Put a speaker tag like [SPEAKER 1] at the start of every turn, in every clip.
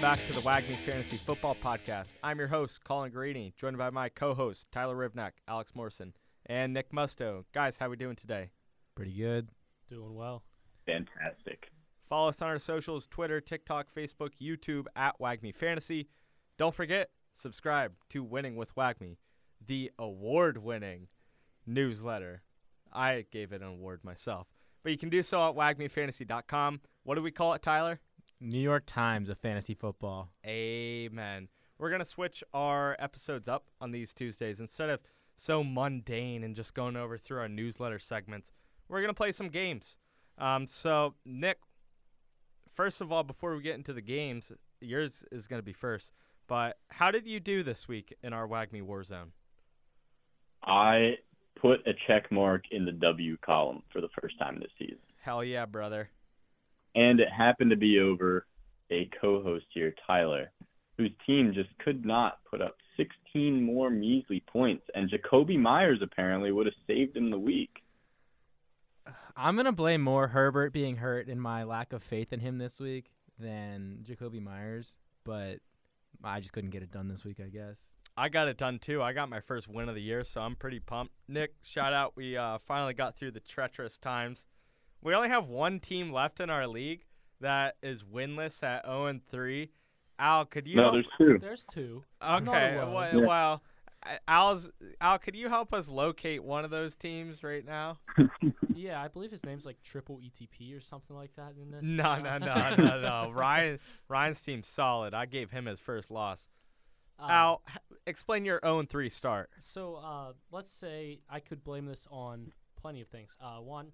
[SPEAKER 1] Welcome back to the WAGMI Fantasy Football Podcast. I'm your host, Colin Greeny, joined by my co-host Tyler Rivnak, Alex Morrison, and Nick Musto. Guys, how we doing today?
[SPEAKER 2] Pretty good.
[SPEAKER 3] Doing well.
[SPEAKER 4] Fantastic.
[SPEAKER 1] Follow us on our socials: Twitter, TikTok, Facebook, YouTube at WAGMI Fantasy. Don't forget, subscribe to Winning with WAGMI, the award-winning newsletter. I gave it an award myself, but you can do so at WAGMIFantasy.com. What do we call it, Tyler?
[SPEAKER 2] New York Times of fantasy football.
[SPEAKER 1] Amen. We're going to switch our episodes up on these Tuesdays. Instead of so mundane and just going over through our newsletter segments, we're going to play some games. Um, so, Nick, first of all, before we get into the games, yours is going to be first. But how did you do this week in our WAGMI Warzone?
[SPEAKER 4] I put a check mark in the W column for the first time this season.
[SPEAKER 1] Hell yeah, brother.
[SPEAKER 4] And it happened to be over a co host here, Tyler, whose team just could not put up 16 more measly points. And Jakobi Meyers apparently would have saved him the week.
[SPEAKER 2] I'm gonna blame more Herbert being hurt and my lack of faith in him this week than Jakobi Meyers, but I just couldn't get it done this week, I guess.
[SPEAKER 1] I got it done too. I got my first win of the year, so I'm pretty pumped. Nick, shout out. We uh, finally got through the treacherous times. We only have one team left in our league that is winless at 0 and 3. Al, could you?
[SPEAKER 4] No,
[SPEAKER 1] help-
[SPEAKER 4] there's two.
[SPEAKER 3] There's two.
[SPEAKER 1] Okay.
[SPEAKER 3] alone.
[SPEAKER 1] Well,
[SPEAKER 4] Yeah.
[SPEAKER 1] well, Al's Al, could you help us locate one of those teams right now?
[SPEAKER 3] Yeah, I believe his name's like Triple ETP or something like that in this.
[SPEAKER 1] No,
[SPEAKER 3] uh,
[SPEAKER 1] no, no, no, no. Ryan, Ryan's team's solid. I gave him his first loss.
[SPEAKER 3] uh,
[SPEAKER 1] Al, explain your 0 and 3 start.
[SPEAKER 3] So uh, let's say I could blame this on plenty of things. Uh, one,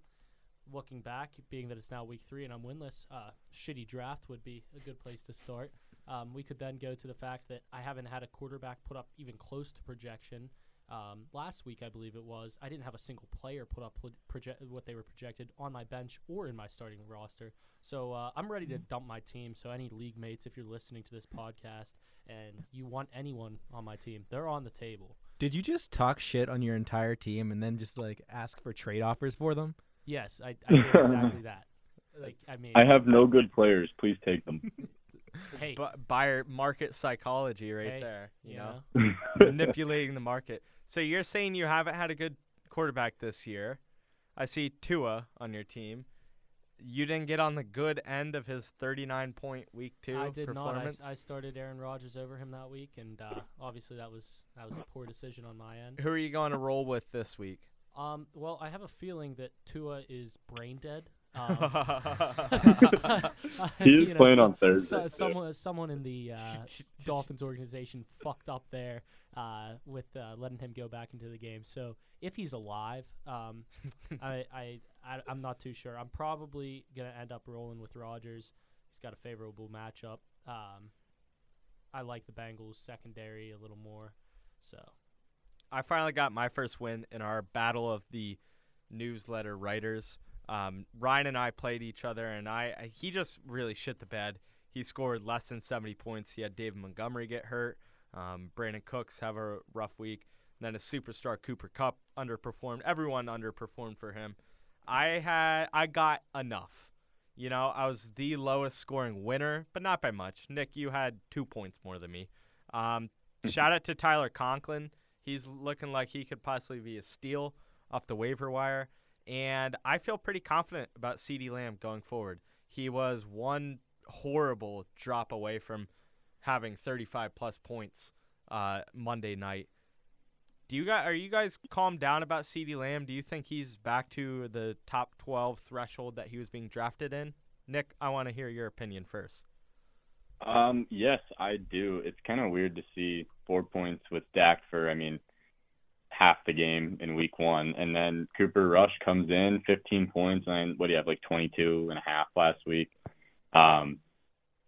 [SPEAKER 3] looking back, being that it's now week three and I'm winless, uh, shitty draft would be a good place to start. Um, we could then go to the fact that I haven't had a quarterback put up even close to projection. Um, last week, I believe it was, I didn't have a single player put up proje- what they were projected on my bench or in my starting roster. So uh, I'm ready to dump my team. So any league mates, if you're listening to this podcast and you want anyone on my team, they're on the table.
[SPEAKER 2] Did you just talk shit on your entire team and then just like ask for trade offers for them?
[SPEAKER 3] Yes, I, I did exactly that. Like, I mean,
[SPEAKER 4] I have no good players. Please take them.
[SPEAKER 3] hey,
[SPEAKER 1] Bu- buyer market psychology right
[SPEAKER 3] Hey,
[SPEAKER 1] there. You,
[SPEAKER 3] you
[SPEAKER 1] know,
[SPEAKER 3] know,
[SPEAKER 1] manipulating the market. So you're saying you haven't had a good quarterback this year. I see Tua on your team. You didn't get on the good end of his 39 point week two
[SPEAKER 3] I did not. I,
[SPEAKER 1] performance.
[SPEAKER 3] s- I started Aaron Rodgers over him that week, and uh, obviously that was that was a poor decision on my end.
[SPEAKER 1] Who are you going to roll with this week?
[SPEAKER 3] Um, well, I have a feeling that Tua is brain dead. Um,
[SPEAKER 4] He is
[SPEAKER 3] you know,
[SPEAKER 4] playing
[SPEAKER 3] so-
[SPEAKER 4] on Thursday.
[SPEAKER 3] So, someone, someone in the uh, Dolphins organization fucked up there uh, with uh, letting him go back into the game. So if he's alive, um, I, I, I, I'm not too sure. I'm probably gonna end up rolling with Rodgers. He's got a favorable matchup. Um, I like the Bengals secondary a little more. So
[SPEAKER 1] I finally got my first win in our battle of the newsletter writers. Um, Ryan and I played each other, and I, I he just really shit the bed. He scored less than 70 points. He had David Montgomery get hurt. Um, Brandin Cooks have a rough week. And then a superstar Cooper Kupp underperformed. Everyone underperformed for him. I had I got enough. You know, I was the lowest scoring winner, but not by much. Nick, you had two points more than me. Um, shout out to Tyler Conklin. He's looking like he could possibly be a steal off the waiver wire. And I feel pretty confident about CeeDee Lamb going forward. He was one horrible drop away from having 35 plus points uh, Monday night. Do you guys are you guys calmed down about CeeDee Lamb? Do you think he's back to the top 12 threshold that he was being drafted in? Nick, I want to hear your opinion first.
[SPEAKER 4] Um, yes, I do. It's kind of weird to see four points with Dak for, I mean, half the game in week one. And then Cooper Rush comes in, 15 points, and what do you have, like 22 and a half last week? Um,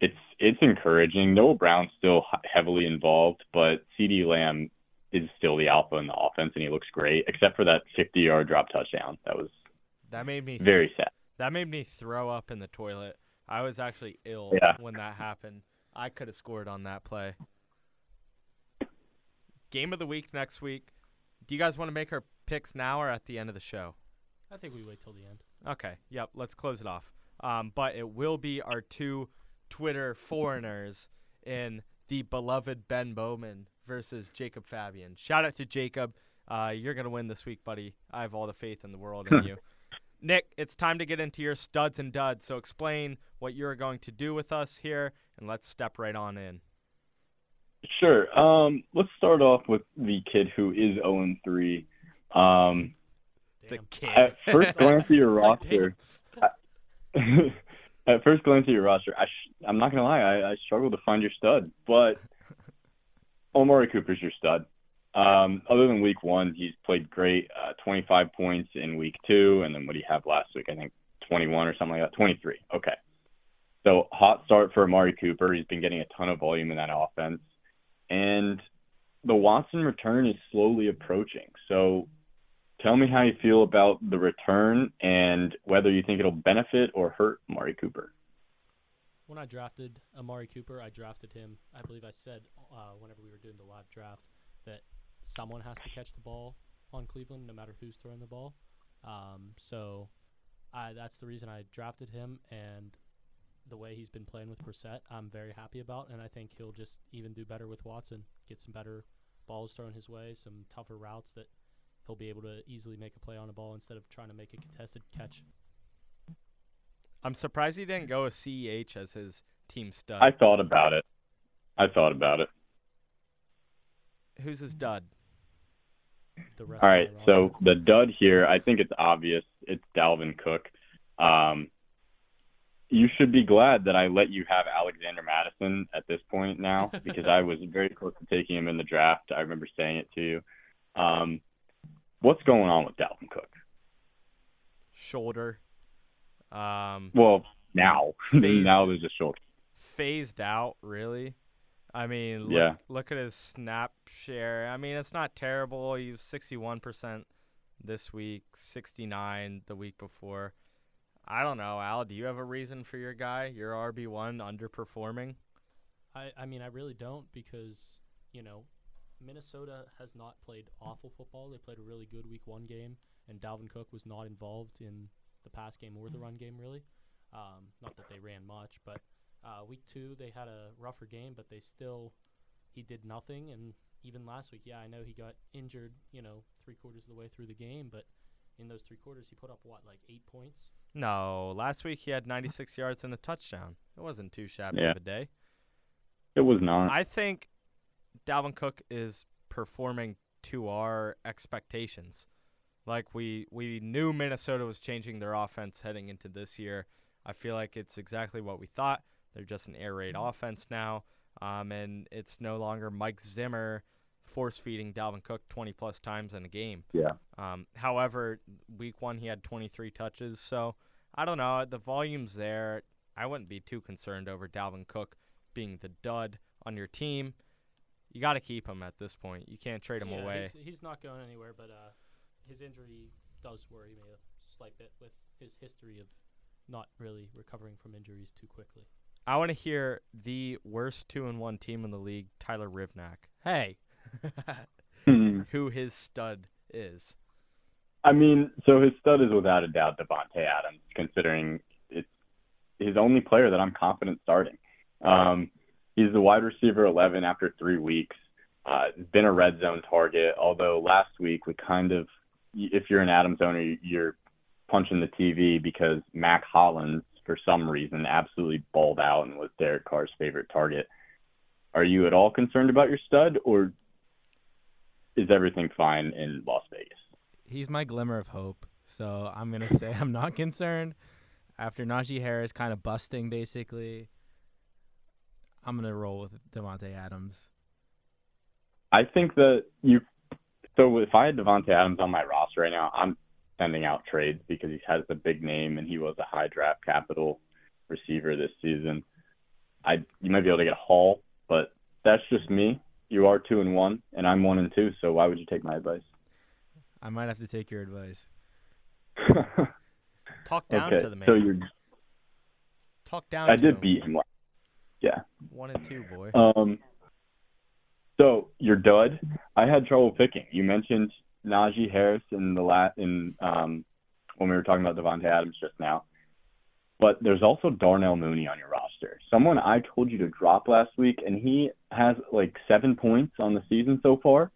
[SPEAKER 4] it's it's encouraging. Noah Brown's still heavily involved, but CeeDee Lamb is still the alpha in the offense, and he looks great, except for that 50-yard drop touchdown. That was
[SPEAKER 1] That made me
[SPEAKER 4] very sad.
[SPEAKER 1] That made me throw up in the toilet. I was actually ill
[SPEAKER 4] Yeah.
[SPEAKER 1] when that happened. I could have scored on that play. Game of the week next week. Do you guys want to make our picks now or at the end of the show?
[SPEAKER 3] I think we wait till the end.
[SPEAKER 1] Okay. Yep. Let's close it off. Um, but it will be our two Twitter foreigners in the beloved Ben Bowman versus Jacob Fabian. Shout out to Jacob. Uh, you're gonna win this week, buddy. I have all the faith in the world in you. Nick, it's time to get into your studs and duds. So explain what you're going to do with us here, and let's step right on in.
[SPEAKER 4] Sure. Um, let's start off with the kid who is 0 and 3. Um,
[SPEAKER 1] The kid.
[SPEAKER 4] at first glance at your
[SPEAKER 3] God damn.
[SPEAKER 4] roster, at first glance at your roster, I sh- I'm not gonna lie, I, I struggle to find your stud, but Amari Cooper's your stud. Um, other than week one, he's played great. Uh, 25 points in week two, and then what do you have last week? I think 21 or something like that. 23. Okay. So hot start for Amari Cooper. He's been getting a ton of volume in that offense, and the Watson return is slowly approaching. So tell me how you feel about the return and whether you think it'll benefit or hurt Amari Cooper.
[SPEAKER 3] When I drafted Amari Cooper, I drafted him. I believe I said uh, whenever we were doing the live draft that someone has to catch the ball on Cleveland, no matter who's throwing the ball. Um, so I, that's the reason I drafted him, and the way he's been playing with Brissett, I'm very happy about, and I think he'll just even do better with Watson. Get some better balls thrown his way, some tougher routes that he'll be able to easily make a play on a ball instead of trying to make a contested catch.
[SPEAKER 1] I'm surprised he didn't go with CEH as his team stud.
[SPEAKER 4] I thought about it. I thought about it.
[SPEAKER 1] Who's his dud?
[SPEAKER 3] The rest
[SPEAKER 4] All right, so the dud here, I think it's obvious. It's Dalvin Cook. Um, you should be glad that I let you have Alexander Mattison at this point now because I was very close to taking him in the draft. I remember saying it to you. Um, what's going on with Dalvin Cook?
[SPEAKER 1] Shoulder. Um,
[SPEAKER 4] Well, now
[SPEAKER 1] Phased.
[SPEAKER 4] now there's a shoulder.
[SPEAKER 1] phased out, really. I mean, look,
[SPEAKER 4] Yeah.
[SPEAKER 1] look at his snap share. I mean, it's not terrible. He was 61% this week, 69 the week before. I don't know, Al. Do you have a reason for your guy, your RB1, underperforming?
[SPEAKER 3] I, I mean, I really don't because, you know, Minnesota has not played awful football. They played a really good week one game, and Dalvin Cook was not involved in the pass game or the run game, really. Um, not that they ran much, but uh, week two, they had a rougher game, but they still, he did nothing. And even last week, yeah, I know he got injured, you know, three quarters of the way through the game, but in those three quarters, he put up, what, like eight points?
[SPEAKER 1] No, last week he had 96 yards and a touchdown. It wasn't too shabby
[SPEAKER 4] Yeah.
[SPEAKER 1] of a day.
[SPEAKER 4] It was not.
[SPEAKER 1] I think Dalvin Cook is performing to our expectations. Like we we knew Minnesota was changing their offense heading into this year. I feel like it's exactly what we thought. They're just an air raid offense now, um, and it's no longer Mike Zimmer force feeding Dalvin Cook 20 plus times in a game.
[SPEAKER 4] yeah.
[SPEAKER 1] Um, however, week one he had 23 touches, so I don't know. The volume's there. I wouldn't be too concerned over Dalvin Cook being the dud on your team. You got to keep him at this point. You can't trade him
[SPEAKER 3] yeah,
[SPEAKER 1] away.
[SPEAKER 3] He's, he's not going anywhere, but uh, his injury does worry me a slight bit with his history of not really recovering from injuries too quickly.
[SPEAKER 1] I want to hear the worst two and one team in the league, Tyler Rivnak.
[SPEAKER 2] Hey,
[SPEAKER 4] Hmm.
[SPEAKER 1] Who his stud is.
[SPEAKER 4] I mean, so his stud is without a doubt Davante Adams, considering it's his only player that I'm confident starting. Um, he's the wide receiver 11 after three weeks. Uh, been a red zone target, although last week we kind of, if you're an Adams owner, you're punching the TV because Mack Hollins, for some reason, absolutely balled out and was Derek Carr's favorite target. Are you at all concerned about your stud, or is everything fine in Las Vegas?
[SPEAKER 2] he's my glimmer of hope. So I'm gonna say I'm not concerned. After Najee Harris kind of busting, basically, I'm gonna roll with Davante Adams.
[SPEAKER 4] I think that you. So if I had Davante Adams on my roster right now, I'm sending out trades because he has the big name and he was a high draft capital receiver this season. I you might be able to get a haul, but that's just me. You are two and one, and I'm one and two. So why would you take my advice?
[SPEAKER 2] I might have to take your advice.
[SPEAKER 1] Talk down
[SPEAKER 4] okay,
[SPEAKER 1] to the man.
[SPEAKER 4] so you're.
[SPEAKER 1] Talk down.
[SPEAKER 4] I
[SPEAKER 1] to
[SPEAKER 4] did
[SPEAKER 1] him.
[SPEAKER 4] beat him. last- Yeah.
[SPEAKER 1] one and two, boy.
[SPEAKER 4] Um. So your dud, I had trouble picking. You mentioned Najee Harris in the lat in um when we were talking about Davante Adams just now. but there's also Darnell Mooney on your roster. Someone I told you to drop last week, and he has like seven points on the season so far.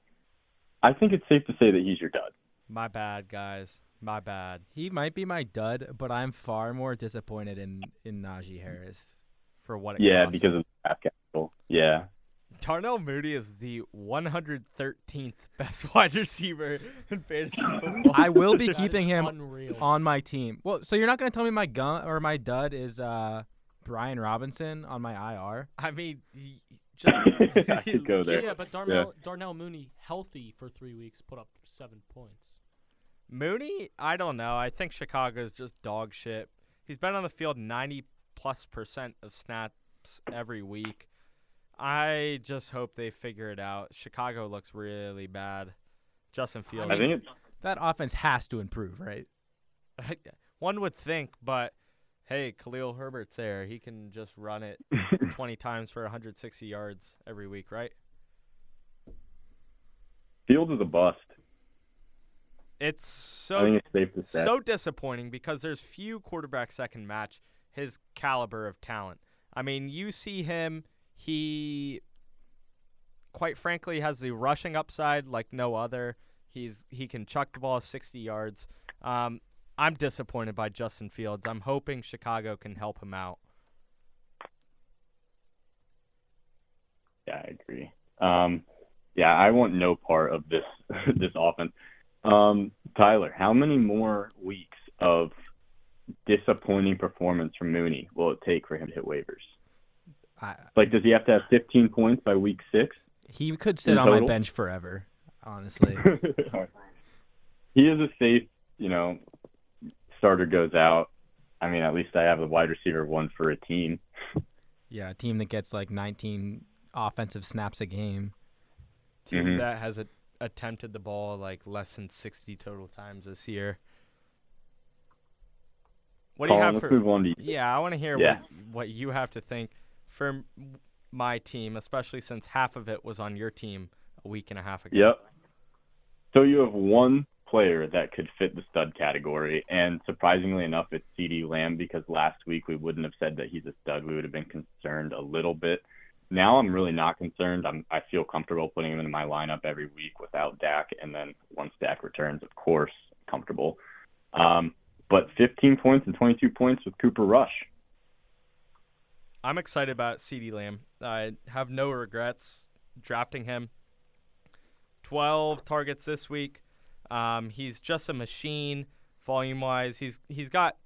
[SPEAKER 4] I think it's safe to say that he's your dud.
[SPEAKER 1] My bad, guys. My bad.
[SPEAKER 2] He might be my dud, but I'm far more disappointed in in Najee Harris.
[SPEAKER 1] For what it
[SPEAKER 4] Yeah,
[SPEAKER 1] costs.
[SPEAKER 4] because of the draft capital. Yeah.
[SPEAKER 1] Darnell Mooney is the 113th best wide receiver in fantasy football.
[SPEAKER 2] I will be keeping him
[SPEAKER 3] unreal.
[SPEAKER 2] on my team. Well, so you're not gonna tell me my gun or my dud is uh Brian Robinson on my IR?
[SPEAKER 1] I mean, he- just
[SPEAKER 4] I could go there.
[SPEAKER 3] Yeah, but Darnell Darnell Mooney healthy for three weeks put up seven points.
[SPEAKER 1] Mooney, I don't know. I think Chicago's just dog shit. He's been on the field 90 plus percent of snaps every week. I just hope they figure it out. Chicago looks really bad. Justin Fields.
[SPEAKER 4] I think
[SPEAKER 2] That offense has to improve, right?
[SPEAKER 1] one would think, but hey, Khalil Herbert's there. He can just run it 20 times for 160 yards every week, right?
[SPEAKER 4] Fields is a bust.
[SPEAKER 1] It's so
[SPEAKER 4] it's safe to
[SPEAKER 1] so disappointing because there's few quarterbacks that can match his caliber of talent. I mean, you see him, he quite frankly has the rushing upside like no other. He's he can chuck the ball 60 yards. Um, I'm disappointed by Justin Fields. I'm hoping Chicago can help him out.
[SPEAKER 4] Yeah, I agree. Um, yeah, I want no part of this this offense. Um, Tyler, how many more weeks of disappointing performance from Mooney will it take for him to hit waivers?
[SPEAKER 2] I,
[SPEAKER 4] Like, does he have to have 15 points by week six?
[SPEAKER 2] he could sit
[SPEAKER 4] In
[SPEAKER 2] on my bench forever, honestly.
[SPEAKER 4] he is a safe, you know, starter goes out. I mean, at least I have a wide receiver one for a team.
[SPEAKER 2] yeah, a team that gets like 19 offensive snaps a game.
[SPEAKER 1] Team
[SPEAKER 4] Mhm.
[SPEAKER 1] that has a, attempted the ball like less than 60 total times this year. What do you have for
[SPEAKER 4] move on.
[SPEAKER 1] Yeah, I want to hear
[SPEAKER 4] Yeah.
[SPEAKER 1] what what you have to think for my team, especially since half of it was on your team a week and a half ago.
[SPEAKER 4] Yep. So you have one player that could fit the stud category, and surprisingly enough, it's CeeDee Lamb because last week we wouldn't have said that he's a stud. We would have been concerned a little bit. Now I'm really not concerned. I'm I feel comfortable putting him in my lineup every week without Dak, and then once Dak returns, of course, comfortable. Um, but 15 points and 22 points with Cooper Rush.
[SPEAKER 1] I'm excited about CeeDee Lamb. I have no regrets drafting him. 12 targets this week. Um, he's just a machine volume wise. He's he's got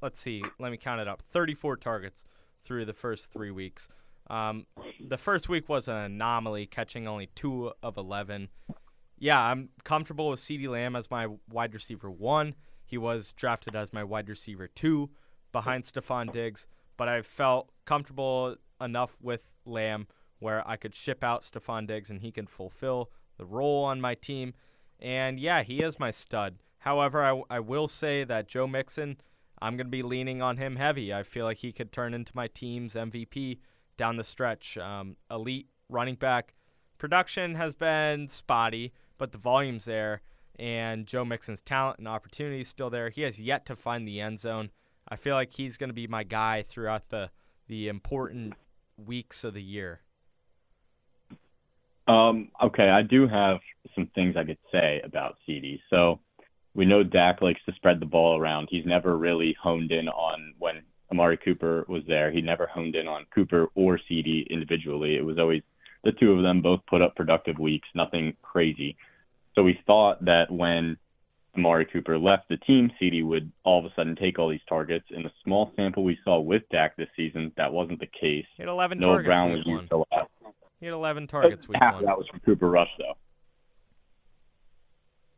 [SPEAKER 1] let's see, let me count it up. 34 targets through the first 3 weeks. Um, the first week was an anomaly catching only 2 of 11. Yeah, I'm comfortable with CeeDee Lamb as my wide receiver 1. He was drafted as my wide receiver 2 behind Stefon Diggs but I felt comfortable enough with Lamb where I could ship out Stefon Diggs and he can fulfill the role on my team. And yeah, he is my stud. However, I, I will say that Joe Mixon, I'm going to be leaning on him heavy. I feel like he could turn into my team's MVP down the stretch. Um, elite running back. Production has been spotty, but the volume's there. And Joe Mixon's talent and opportunity is still there. He has yet to find the end zone. I feel like he's going to be my guy throughout the the important weeks of the year.
[SPEAKER 4] Um, okay, I do have some things I could say about CD. So we know Dak likes to spread the ball around. He's never really honed in on when Amari Cooper was there. He never honed in on Cooper or CD individually. It was always the two of them both put up productive weeks, nothing crazy. So we thought that when Amari Cooper left the team, CD would all of a sudden take all these targets. In the small sample we saw with Dak this season, that wasn't the case.
[SPEAKER 1] He had 11
[SPEAKER 4] Noah
[SPEAKER 1] targets
[SPEAKER 4] Brown was used a lot.
[SPEAKER 1] He had 11 targets week
[SPEAKER 4] Half
[SPEAKER 1] one.
[SPEAKER 4] of that was from Cooper Rush, though.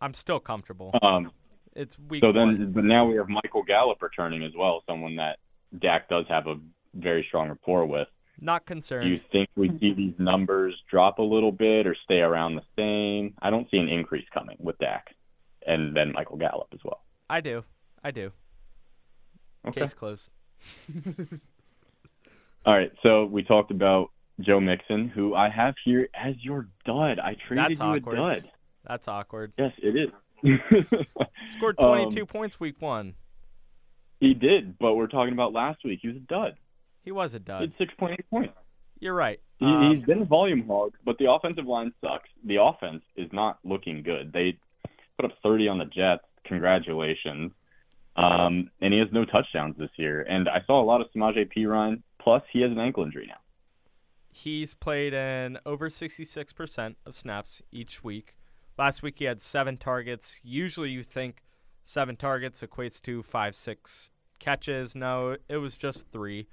[SPEAKER 1] I'm still comfortable.
[SPEAKER 4] Um,
[SPEAKER 1] It's week
[SPEAKER 4] so then,
[SPEAKER 1] one.
[SPEAKER 4] but now we have Michael Gallup returning as well, someone that Dak does have a very strong rapport with.
[SPEAKER 1] Not concerned.
[SPEAKER 4] Do you think we see these numbers drop a little bit or stay around the same? I don't see an increase coming with Dak, and then Michael Gallup as well.
[SPEAKER 1] I do. I do.
[SPEAKER 4] Okay.
[SPEAKER 1] Case closed.
[SPEAKER 4] All right. So we talked about Joe Mixon, who I have here as your dud. I traded
[SPEAKER 1] That's
[SPEAKER 4] you
[SPEAKER 1] awkward.
[SPEAKER 4] a dud.
[SPEAKER 1] That's awkward.
[SPEAKER 4] Yes, it is.
[SPEAKER 1] Scored
[SPEAKER 4] Um,
[SPEAKER 1] 22 points week one.
[SPEAKER 4] He did, but we're talking about last week. He was a dud.
[SPEAKER 1] He was a
[SPEAKER 4] He
[SPEAKER 1] dud.
[SPEAKER 4] point eight points.
[SPEAKER 1] You're right.
[SPEAKER 4] He,
[SPEAKER 1] Um,
[SPEAKER 4] he's been a volume hog, but the offensive line sucks. The offense is not looking good. They put up 30 on the Jets. Congratulations. Um, and he has no touchdowns this year. And I saw a lot of Samaje Perine. Plus, he has an ankle injury now.
[SPEAKER 1] he's played in over 66% of snaps each week. Last week he had seven targets. Usually you think seven targets equates to five, six catches. No, it was just three.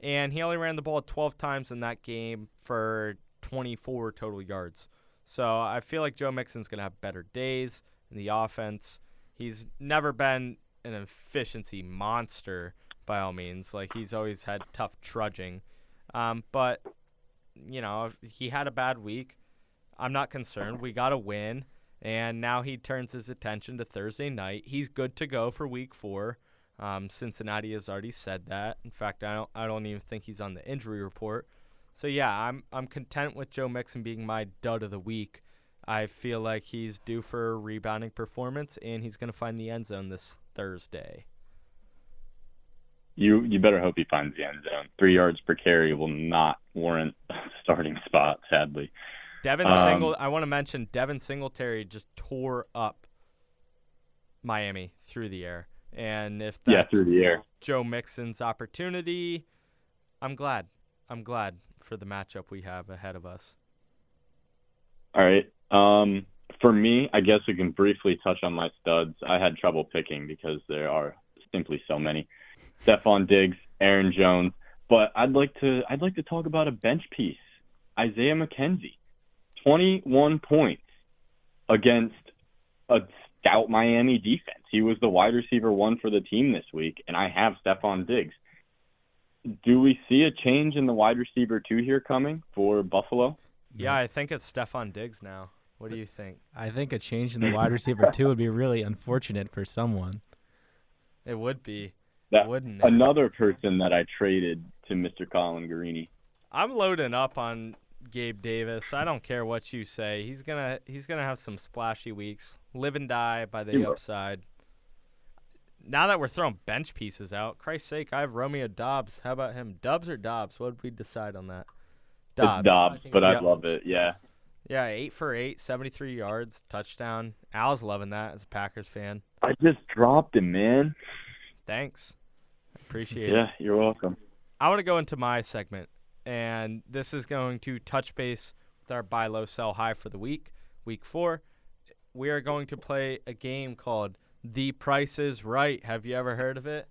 [SPEAKER 1] And he only ran the ball 12 times in that game for 24 total yards. So I feel like Joe Mixon's going to have better days in the offense. He's never been an efficiency monster by all means. Like he's always had tough trudging. Um, but you know, he had a bad week. I'm not concerned. We got a win, and now he turns his attention to Thursday night. He's good to go for Week Four. Um, Cincinnati has already said that. In fact, I don't. I don't even think he's on the injury report. So yeah, I'm. I'm content with Joe Mixon being my dud of the week. I feel like he's due for a rebounding performance, and he's going to find the end zone this Thursday.
[SPEAKER 4] You you better hope he finds the end zone. Three yards per carry will not warrant a starting spot, sadly.
[SPEAKER 1] Devin
[SPEAKER 4] Um,
[SPEAKER 1] Single. I want to mention Devin Singletary just tore up Miami through the air, and if
[SPEAKER 4] Yeah,
[SPEAKER 1] that's
[SPEAKER 4] through the air.
[SPEAKER 1] Joe Mixon's opportunity, I'm glad. I'm glad for the matchup we have ahead of us.
[SPEAKER 4] All right. Um, for me, I guess we can briefly touch on my studs. I had trouble picking because there are simply so many. Stefon Diggs, Aaron Jones, but I'd like to I'd like to talk about a bench piece. Isaiah McKenzie, 21 points against a stout Miami defense. He was the wide receiver one for the team this week, and I have Stefon Diggs. Do we see a change in the wide receiver two here coming for Buffalo?
[SPEAKER 1] Yeah, I think it's Stefon Diggs now. What do you think?
[SPEAKER 2] I think a change in the wide receiver two would be really unfortunate for someone.
[SPEAKER 1] It would be,
[SPEAKER 4] That-
[SPEAKER 1] wouldn't it?
[SPEAKER 4] Another person that I traded to Mr. Colin Garini.
[SPEAKER 1] I'm loading up on Gabe Davis. I don't care what you say. He's gonna he's gonna have some splashy weeks. Live and die by the
[SPEAKER 4] He will.
[SPEAKER 1] upside. Now that we're throwing bench pieces out, Christ's sake, I have Romeo Dobbs. How about him? Dubs or Dobbs? What did we decide on that? Dobbs.
[SPEAKER 4] It's Dobbs,
[SPEAKER 3] I
[SPEAKER 4] but I
[SPEAKER 1] Dobbs.
[SPEAKER 4] love it. Yeah.
[SPEAKER 1] Yeah, eight for eight, 73 yards, touchdown. Al's loving that as a Packers fan.
[SPEAKER 4] I just dropped him, man.
[SPEAKER 1] Thanks. Appreciate it.
[SPEAKER 4] Yeah, you're welcome.
[SPEAKER 1] I want to go into my segment, and this is going to touch base with our buy low, sell high for the week, week four. We are going to play a game called The Price is Right. Have you ever heard of it?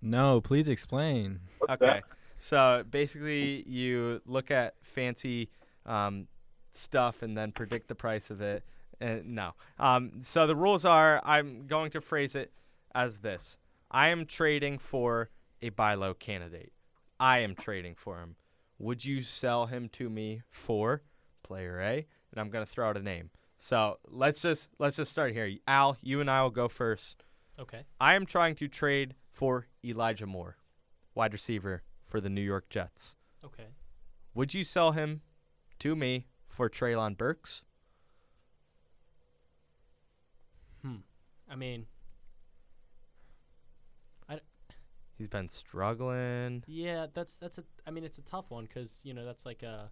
[SPEAKER 2] No, please explain.
[SPEAKER 1] Okay. So basically, you look at fancy um, stuff and then predict the price of it. And no. Um, so the rules are I'm going to phrase it as this I am trading for a buy low candidate. I am trading for him. Would you sell him to me for player A? And I'm going to throw out a name. So let's just let's just start here. Al, you and I will go first.
[SPEAKER 3] Okay.
[SPEAKER 1] I am trying to trade for Elijah Moore, wide receiver for the New York Jets.
[SPEAKER 3] Okay.
[SPEAKER 1] Would you sell him to me for Treylon Burks?
[SPEAKER 3] Hmm. I mean, I.
[SPEAKER 1] He's been struggling.
[SPEAKER 3] yeah, that's that's a. I mean, it's a tough one because you know that's like a.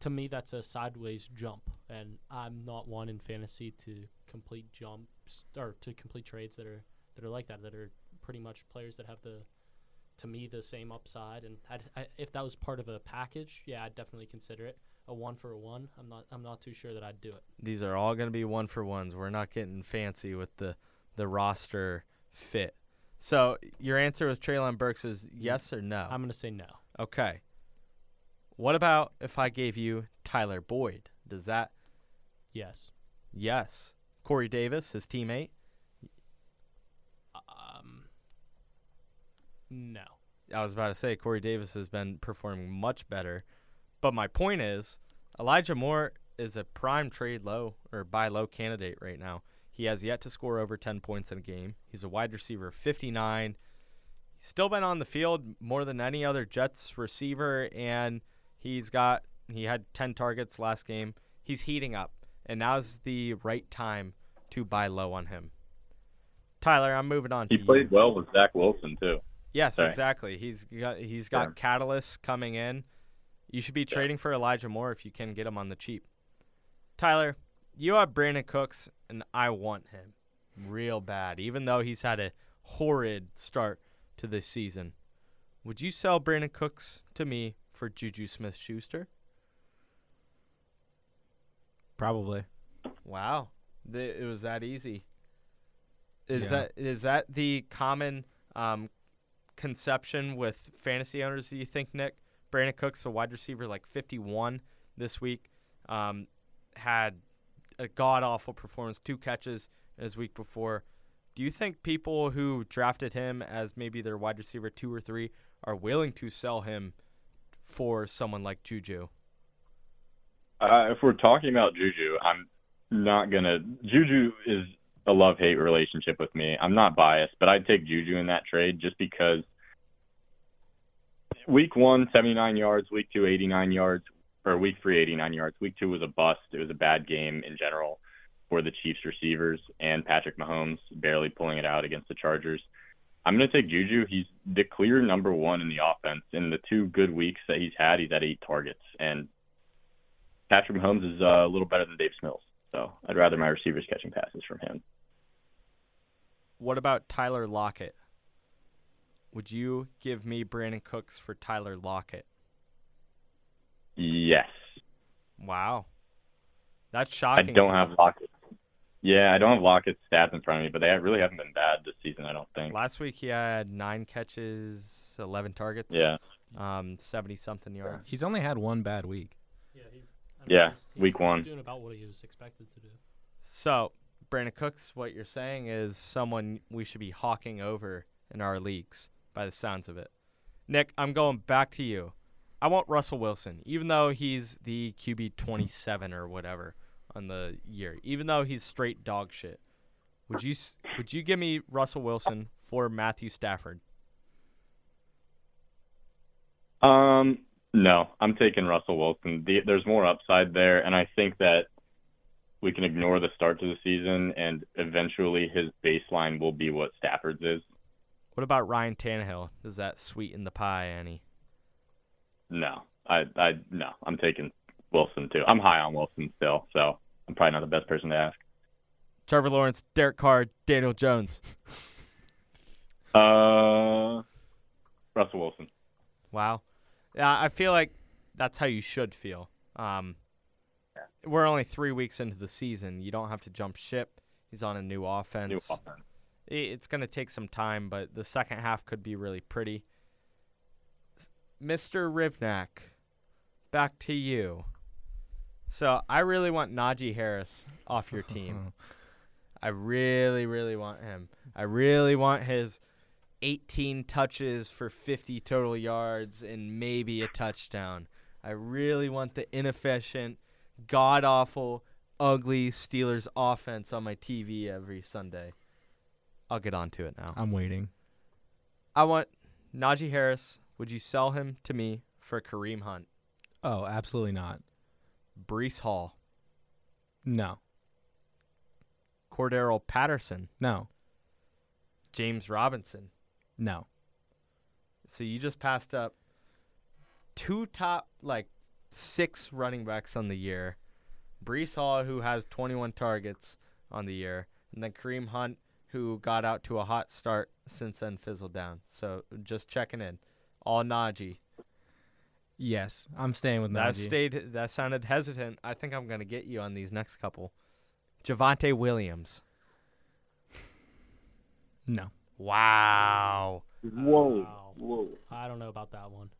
[SPEAKER 3] To me, that's a sideways jump, and I'm not one in fantasy to complete jumps or to complete trades that are that are like that. That are pretty much players that have the, to me, the same upside. And I, if that was part of a package, yeah, I'd definitely consider it a one for a one. I'm not. I'm not too sure that I'd do it.
[SPEAKER 1] These are all going to be one for ones. We're not getting fancy with the the roster fit. So your answer with Treylon Burks is yes or no?
[SPEAKER 3] I'm gonna say no.
[SPEAKER 1] okay. What about if I gave you Tyler Boyd? Does that
[SPEAKER 3] Yes.
[SPEAKER 1] yes? Corey Davis, his teammate.
[SPEAKER 3] Um. No.
[SPEAKER 1] I was about to say Corey Davis has been performing much better, but my point is Elijah Moore is a prime trade low or buy low candidate right now. He has yet to score over 10 points in a game. He's a wide receiver, 59. He's still been on the field more than any other Jets receiver, and he's got he had 10 targets last game. He's heating up, and now's the right time to buy low on him. Tyler, I'm moving on
[SPEAKER 4] He played
[SPEAKER 1] you.
[SPEAKER 4] well with Zach Wilson too.
[SPEAKER 1] Yes,
[SPEAKER 4] Sorry.
[SPEAKER 1] exactly. He's got he's got catalysts coming in. You should be trading for Elijah Moore if you can get him on the cheap. Tyler, you have Brandin Cooks, and I want him real bad, even though he's had a horrid start to this season. Would you sell Brandin Cooks to me for Juju Smith Schuster?
[SPEAKER 2] Probably.
[SPEAKER 1] Wow, Th- it was that easy. Is
[SPEAKER 2] Yeah.
[SPEAKER 1] that is that the common um, conception with fantasy owners? Do you think, Nick? Brandin Cooks, a wide receiver, like 51 this week, um, had a god awful performance, two catches his week before. Do you think people who drafted him as maybe their wide receiver two or three are willing to sell him for someone like Juju?
[SPEAKER 4] Uh, if we're talking about Juju, I'm not gonna. Juju is a love hate relationship with me. I'm not biased, but I'd take Juju in that trade just because week one, 79 yards, week two, 89 yards, or week three, 89 yards. Week two was a bust. It was a bad game in general for the Chiefs receivers and Patrick Mahomes barely pulling it out against the Chargers. I'm going to take Juju. He's the clear number one in the offense. In the two good weeks that he's had, he's had eight targets. And Patrick Mahomes is uh, a little better than Dave Mills. So I'd rather my receivers catching passes from him.
[SPEAKER 1] What about Tyler Lockett? Would you give me Brandin Cooks for Tyler Lockett?
[SPEAKER 4] Yes.
[SPEAKER 1] Wow. That's shocking.
[SPEAKER 4] I
[SPEAKER 1] don't
[SPEAKER 4] have
[SPEAKER 1] me.
[SPEAKER 4] Lockett. Yeah, I don't have Lockett's stats in front of me, but they really haven't been bad this season, I don't think.
[SPEAKER 1] Last week he had nine catches, 11 targets,
[SPEAKER 4] Yeah.
[SPEAKER 1] um, 70 something yards.
[SPEAKER 2] He's only had one bad week.
[SPEAKER 3] Yeah, he,
[SPEAKER 4] Yeah,
[SPEAKER 3] he's- he's
[SPEAKER 4] week one.
[SPEAKER 3] Doing about what he was expected to do.
[SPEAKER 1] So, Brandin Cooks, what you're saying is someone we should be hawking over in our leagues by the sounds of it. Nick, I'm going back to you. I want Russell Wilson, even though he's the QB 27 or whatever on the year, even though he's straight dog shit. Would you would you give me Russell Wilson for Matthew Stafford?
[SPEAKER 4] Um, no, I'm taking Russell Wilson. The, there's more upside there, and I think that we can ignore the start to the season, and eventually his baseline will be what Stafford's is.
[SPEAKER 1] What about Ryan Tannehill? Does that sweeten the pie any?
[SPEAKER 4] No, I, I, no, I'm taking Wilson too. I'm high on Wilson still, so I'm probably not the best person to ask.
[SPEAKER 1] Trevor Lawrence, Derek Carr, Daniel Jones.
[SPEAKER 4] Uh, Russell Wilson.
[SPEAKER 1] Wow. Yeah, I feel like that's how you should feel. Um, we're only three weeks into the season. You don't have to jump ship. He's on a new offense.
[SPEAKER 4] New offense.
[SPEAKER 1] It's going to take some time, but the second half could be really pretty. Mr. Rivnak, back to you. So I really want Najee Harris off your team. I really, really want him. I really want his 18 touches for 50 total yards and maybe a touchdown. I really want the inefficient, god awful, ugly Steelers offense on my TV every Sunday. I'll get on to it now.
[SPEAKER 2] I'm waiting.
[SPEAKER 1] I want Najee Harris. Would you sell him to me for Kareem Hunt?
[SPEAKER 2] Oh, absolutely not.
[SPEAKER 1] Breece Hall,
[SPEAKER 2] No.
[SPEAKER 1] Cordarrelle Patterson,
[SPEAKER 2] No.
[SPEAKER 1] James Robinson.
[SPEAKER 2] No.
[SPEAKER 1] So you just passed up two top like six running backs on the year. Breece Hall, who has 21 targets on the year, and then Kareem Hunt, who got out to a hot start since then fizzled down. So just checking in. All Najee.
[SPEAKER 2] Yes, I'm staying with
[SPEAKER 1] That
[SPEAKER 2] Najee.
[SPEAKER 1] stayed. That sounded hesitant. I think I'm gonna get you on these next couple. Javonte Williams.
[SPEAKER 2] no.
[SPEAKER 1] Wow.
[SPEAKER 4] Whoa,
[SPEAKER 3] Wow.
[SPEAKER 4] whoa.
[SPEAKER 3] I don't know about that one.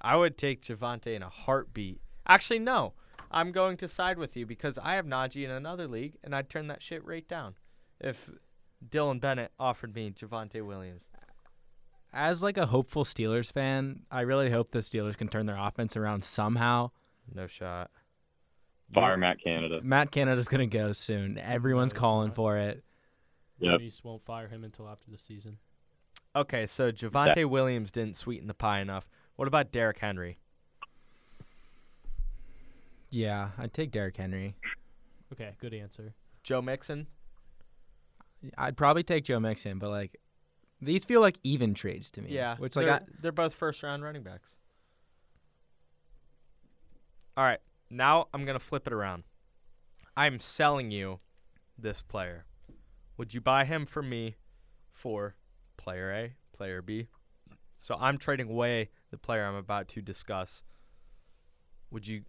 [SPEAKER 1] I would take Javonte in a heartbeat. Actually, no. I'm going to side with you because I have Najee in another league, and I'd turn that shit right down if Dylan Bennett offered me Javonte Williams.
[SPEAKER 2] As like a hopeful Steelers fan, I really hope the Steelers can turn their offense around somehow.
[SPEAKER 1] No shot.
[SPEAKER 4] Fire Matt Canada.
[SPEAKER 2] Matt Canada's gonna go soon. Everyone's
[SPEAKER 3] he's
[SPEAKER 2] calling
[SPEAKER 3] not.
[SPEAKER 2] for it.
[SPEAKER 4] Yep.
[SPEAKER 3] Reese won't fire him until after the season.
[SPEAKER 1] Okay, so Javonte Williams didn't sweeten the pie enough. What about Derrick Henry?
[SPEAKER 2] Yeah, I'd take Derrick Henry.
[SPEAKER 3] Okay, good answer.
[SPEAKER 1] Joe Mixon?
[SPEAKER 2] I'd probably take Joe Mixon, but like these feel like even trades to me.
[SPEAKER 1] Yeah,
[SPEAKER 2] which like
[SPEAKER 1] they're,
[SPEAKER 2] I,
[SPEAKER 1] they're both first round running backs. All right, now I'm gonna flip it around. I'm selling you this player. Would you buy him for me for player A, player B? So I'm trading away the player I'm about to discuss. Would you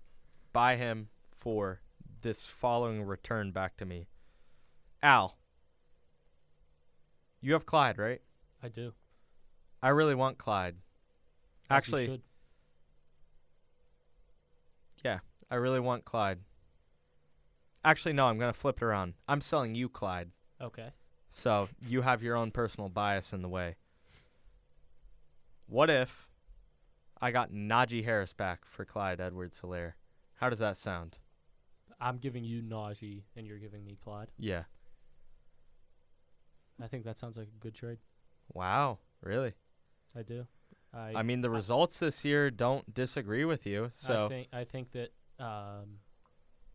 [SPEAKER 1] buy him for this following return back to me? Al, you have Clyde, right?
[SPEAKER 3] I do.
[SPEAKER 1] I really want Clyde.
[SPEAKER 3] As
[SPEAKER 1] Actually, yeah, I really want Clyde. Actually, no, I'm going to flip it around. I'm selling you Clyde.
[SPEAKER 3] okay.
[SPEAKER 1] So you have your own personal bias in the way. What if I got Najee Harris back for Clyde Edwards Helaire? How does that sound?
[SPEAKER 3] I'm giving you Najee, and you're giving me Clyde.
[SPEAKER 1] Yeah.
[SPEAKER 3] I think that sounds like a good trade.
[SPEAKER 1] Wow. Really?
[SPEAKER 3] I do. I,
[SPEAKER 1] I mean, the results this year don't disagree with you. So
[SPEAKER 3] I think I think that um,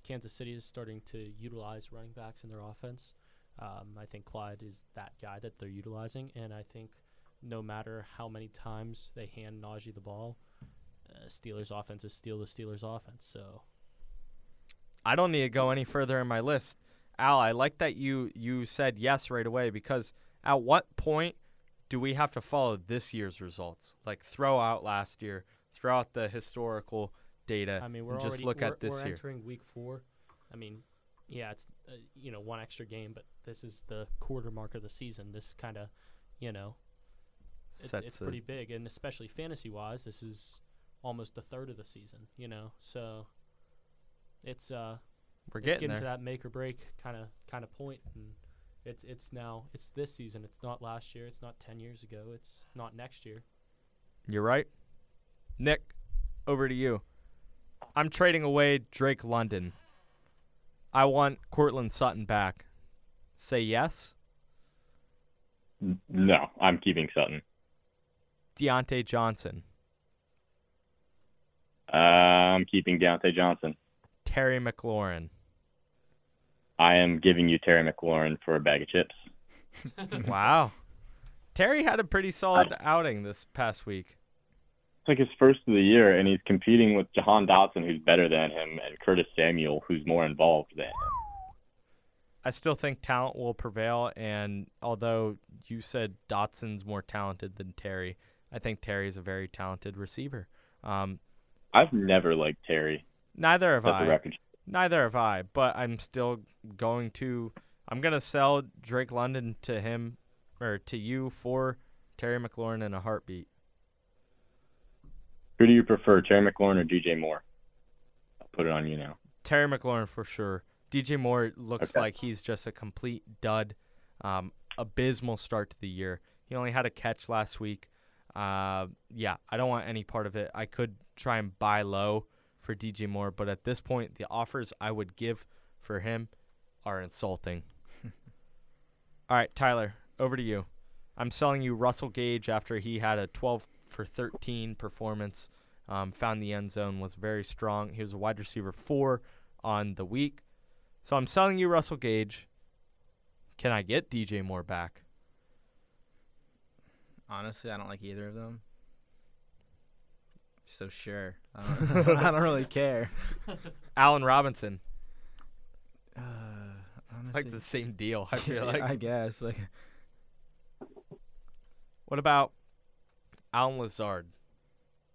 [SPEAKER 3] Kansas City is starting to utilize running backs in their offense. Um, I think Clyde is that guy that they're utilizing, and I think no matter how many times they hand Najee the ball, uh, Steelers offense is still the Steelers offense. So
[SPEAKER 1] I don't need to go any further in my list. Al, I like that you you said yes right away because at what point do we have to follow this year's results? Like throw out last year, throw out the historical data,
[SPEAKER 3] I mean, we're
[SPEAKER 1] and just
[SPEAKER 3] already
[SPEAKER 1] look
[SPEAKER 3] we're,
[SPEAKER 1] at this
[SPEAKER 3] we're
[SPEAKER 1] year.
[SPEAKER 3] entering week four. I mean, yeah, it's uh, you know one extra game, but this is the quarter mark of the season. This kind of, you know, it's,
[SPEAKER 1] Sets
[SPEAKER 3] it's
[SPEAKER 1] a-
[SPEAKER 3] pretty big, and especially fantasy wise, this is almost a third of the season. You know, so it's uh
[SPEAKER 1] We're
[SPEAKER 3] it's
[SPEAKER 1] getting
[SPEAKER 3] getting
[SPEAKER 1] there.
[SPEAKER 3] to that make or break kind of kind of point, and it's it's now it's this season. It's not last year. It's not ten years ago. It's not next year.
[SPEAKER 1] You're right. Nick, over to you. I'm trading away Drake London. I want Courtland Sutton back. Say yes.
[SPEAKER 4] No, I'm keeping Sutton.
[SPEAKER 1] Diontae Johnson.
[SPEAKER 4] Uh, I'm keeping Diontae Johnson.
[SPEAKER 1] Terry McLaurin.
[SPEAKER 4] I am giving you Terry McLaurin for a bag of chips.
[SPEAKER 1] wow. Terry had a pretty solid outing this past week.
[SPEAKER 4] It's like his first of the year, and he's competing with Jahan Dotson, who's better than him, and Curtis Samuel, who's more involved than him.
[SPEAKER 1] I still think talent will prevail, and although you said Dotson's more talented than Terry, I think Terry is a very talented receiver. Um,
[SPEAKER 4] I've never liked Terry.
[SPEAKER 1] neither have
[SPEAKER 4] the
[SPEAKER 1] I. Neither have I, but I'm still going to. I'm gonna sell Drake London to him or to you for Terry McLaurin in a heartbeat.
[SPEAKER 4] Who do you prefer, Terry McLaurin or DJ Moore? I'll put it on you now.
[SPEAKER 1] Terry McLaurin for sure. DJ Moore looks
[SPEAKER 4] Okay.
[SPEAKER 1] like he's just a complete dud. Um, abysmal start to the year. He only had a catch last week. Uh, yeah, I don't want any part of it. I could try and buy low for DJ Moore, but at this point, the offers I would give for him are insulting. All right, Tyler, over to you. I'm selling you Russell Gage after he had a 12 for 13 performance. Um, found the end zone, was very strong. He was a wide receiver four on the week. So I'm selling you Russell Gage. Can I get DJ Moore back?
[SPEAKER 2] honestly, I don't like either of them. So sure, I don't, I don't really care.
[SPEAKER 1] Allen Robinson.
[SPEAKER 2] Uh, honestly,
[SPEAKER 1] It's like the same deal, I feel
[SPEAKER 2] yeah,
[SPEAKER 1] like.
[SPEAKER 2] I guess like
[SPEAKER 1] What about Allen Lazard?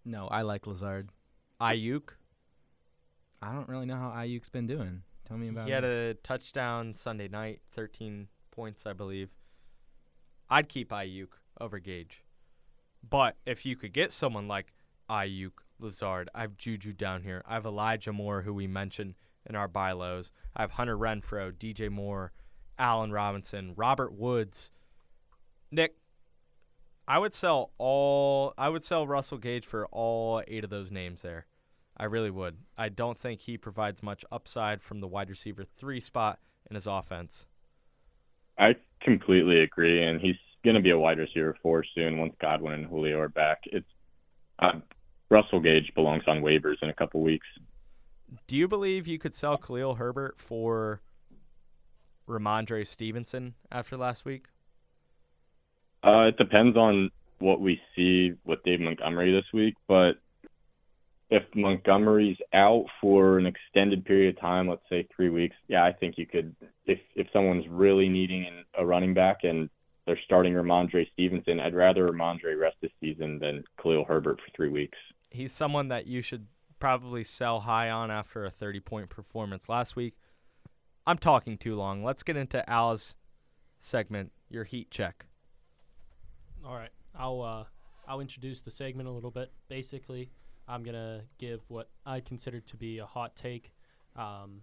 [SPEAKER 2] no, I like Lazard.
[SPEAKER 1] Aiyuk?
[SPEAKER 2] I don't really know how Aiyuk's been doing. Tell me about
[SPEAKER 1] He had
[SPEAKER 2] it.
[SPEAKER 1] a touchdown Sunday night, 13 points, I believe. I'd keep Aiyuk over Gage. But if you could get someone like Aiyuk, Lazard, I have Juju down here. I have Elijah Moore, who we mentioned in our buy lows. I have Hunter Renfrow, DJ Moore, Allen Robinson, Robert Woods. Nick, I would sell all. I would sell Russell Gage for all eight of those names there. I really would. I don't think he provides much upside from the wide receiver three spot in his offense.
[SPEAKER 4] I completely agree, and he's going to be a wide receiver four soon once Godwin and Julio are back. It's uh, Russell Gage belongs on waivers in a couple weeks.
[SPEAKER 1] Do you believe you could sell Khalil Herbert for Rhamondre Stevenson after last week?
[SPEAKER 4] Uh, it depends on what we see with Dave Montgomery this week, but if Montgomery's out for an extended period of time, let's say three weeks, yeah, I think you could. If if someone's really needing a running back and they're starting Rhamondre Stevenson, I'd rather Rhamondre rest this season than Khalil Herbert for three weeks.
[SPEAKER 1] He's someone that you should probably sell high on after a 30 point performance last week. I'm talking too long. Let's get into Al's segment, your heat check.
[SPEAKER 3] All right, I'll uh, I'll introduce the segment a little bit. Basically, I'm gonna give what I consider to be a hot take um,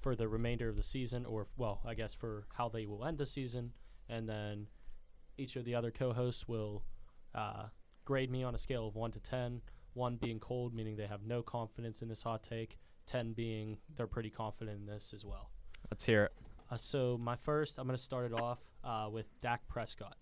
[SPEAKER 3] for the remainder of the season, or well, I guess for how they will end the season, and then each of the other co-hosts will uh, grade me on a scale of one to ten. One being cold, meaning they have no confidence in this hot take. Ten being they're pretty confident in this as well.
[SPEAKER 1] Let's hear it.
[SPEAKER 3] Uh, so my first, I'm going to start it off uh, with Dak Prescott.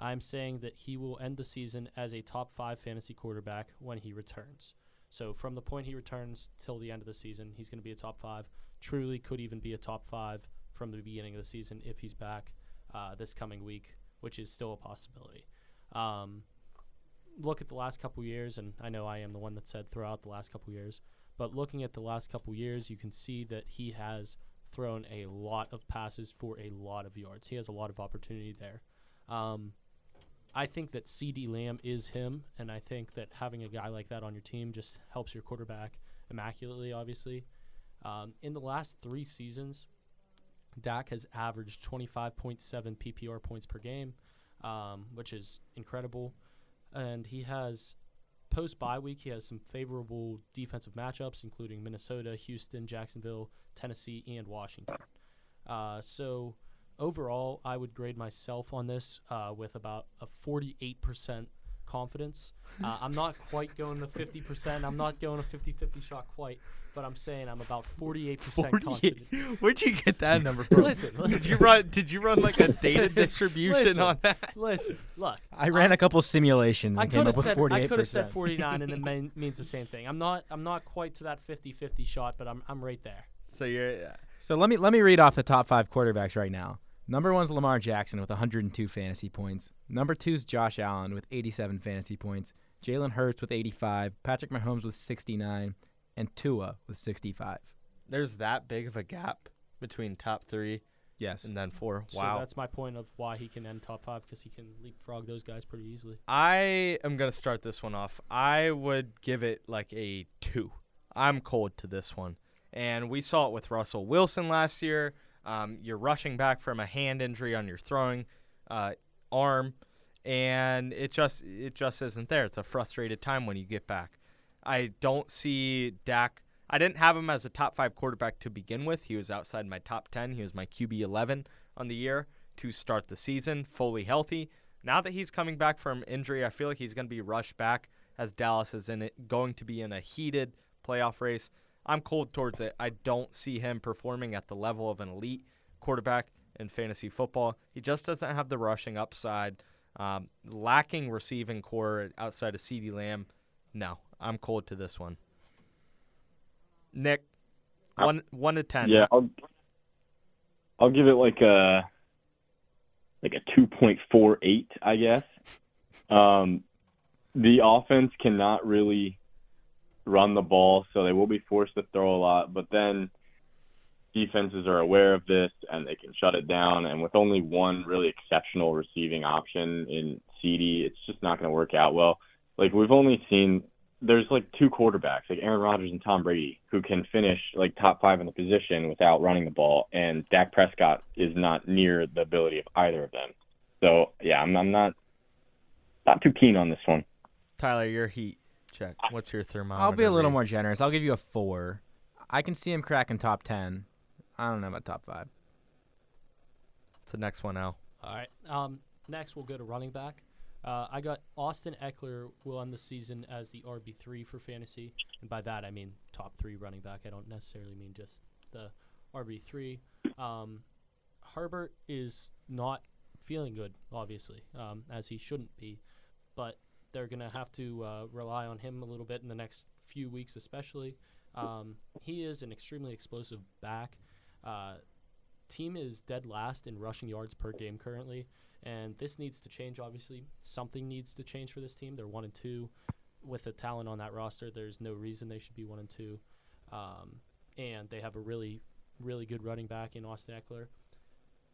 [SPEAKER 3] I'm saying that he will end the season as a top five fantasy quarterback when he returns. So from the point he returns till the end of the season, he's going to be a top five. Truly could even be a top five from the beginning of the season if he's back uh, this coming week, which is still a possibility. Um, look at the last couple years, and I know I am the one that said throughout the last couple years, but looking at the last couple years, you can see that he has thrown a lot of passes for a lot of yards. He has a lot of opportunity there. Um, I think that CeeDee Lamb is him, and I think that having a guy like that on your team just helps your quarterback immaculately, obviously. Um, in the last three seasons, Dak has averaged 25.7 PPR points per game, um, which is incredible. And he has, post bye week, he has some favorable defensive matchups, including Minnesota, Houston, Jacksonville, Tennessee, and Washington. Uh, so overall, I would grade myself on this uh, with about a 48% confidence. Uh, I'm not quite going to 50%. I'm not going a 50 50 shot quite, but I'm saying I'm about 48% confident.
[SPEAKER 1] Where'd you get that number from?
[SPEAKER 3] Listen,
[SPEAKER 1] Did you run? Did you run like a data distribution
[SPEAKER 3] Listen.
[SPEAKER 1] on that?
[SPEAKER 3] Listen, look.
[SPEAKER 2] I ran
[SPEAKER 3] I'm-
[SPEAKER 2] a couple simulations
[SPEAKER 3] I
[SPEAKER 2] and came
[SPEAKER 3] could
[SPEAKER 2] up
[SPEAKER 3] have
[SPEAKER 2] with
[SPEAKER 3] said
[SPEAKER 2] 48
[SPEAKER 3] I could have said 49 and it mean, means the same thing. I'm not I'm not quite to that 50-50 shot, but I'm I'm right there.
[SPEAKER 1] So you're.
[SPEAKER 2] So let me let me read off the top five quarterbacks right now. Number one's Lamar Jackson with 102 fantasy points. Number two is Josh Allen with 87 fantasy points. Jalen Hurts with 85. Patrick Mahomes with 69, and Tua with 65.
[SPEAKER 1] There's that big of a gap between top three
[SPEAKER 2] Yes.
[SPEAKER 1] and then four.
[SPEAKER 3] So
[SPEAKER 1] Wow.
[SPEAKER 3] that's my point of why he can end top 5 cuz he can leapfrog those guys pretty easily.
[SPEAKER 1] I am gonna start this one off. I would give it like a two. I'm cold to this one, and we saw it with Russell Wilson last year. Um, you're rushing back from a hand injury on your throwing uh, arm, and it just it just isn't there. It's a frustrated time when you get back. I don't see Dak. I didn't have him as a top five quarterback to begin with. He was outside my top ten. He was my QB eleven on the year to start the season, fully healthy. Now that he's coming back from injury, I feel like he's going to be rushed back as Dallas is in it, going to be in a heated playoff race. I'm cold towards it. I don't see him performing at the level of an elite quarterback in fantasy football. He just doesn't have the rushing upside. Um, lacking receiving core outside of CeeDee Lamb. No, I'm cold to this one. Nick, one one to ten.
[SPEAKER 4] Yeah, I'll I'll give it like a like a two point four eight, I guess. Um, the offense cannot really run the ball, so they will be forced to throw a lot. But then defenses are aware of this and they can shut it down. And with only one really exceptional receiving option in CeeDee, it's just not going to work out well. Like we've only seen there's like two quarterbacks, like Aaron Rodgers and Tom Brady, who can finish like top five in the position without running the ball, and Dak Prescott is not near the ability of either of them. So yeah, I'm, I'm not not too keen on this one.
[SPEAKER 1] Tyler, your heat check. What's your thermometer?
[SPEAKER 2] I'll be a little
[SPEAKER 1] read?
[SPEAKER 2] more generous. I'll give you a four. I can see him cracking top 10. I don't know about top five.
[SPEAKER 1] It's the next one, Al.
[SPEAKER 3] All right. Um, next, we'll go to running back. Uh, I got Austin Ekeler will end the season as the RB three for fantasy, and by that I mean top three running back. I don't necessarily mean just the RB three. Um, Herbert is not feeling good, obviously, um, as he shouldn't be, but they're gonna have to uh, rely on him a little bit in the next few weeks, especially. Um, he is an extremely explosive back. Uh, team is dead last in rushing yards per game currently, and this needs to change. Obviously, something needs to change for this team. They're one and two, with the talent on that roster. There's no reason they should be one and two, um, and they have a really, really good running back in Austin Ekeler.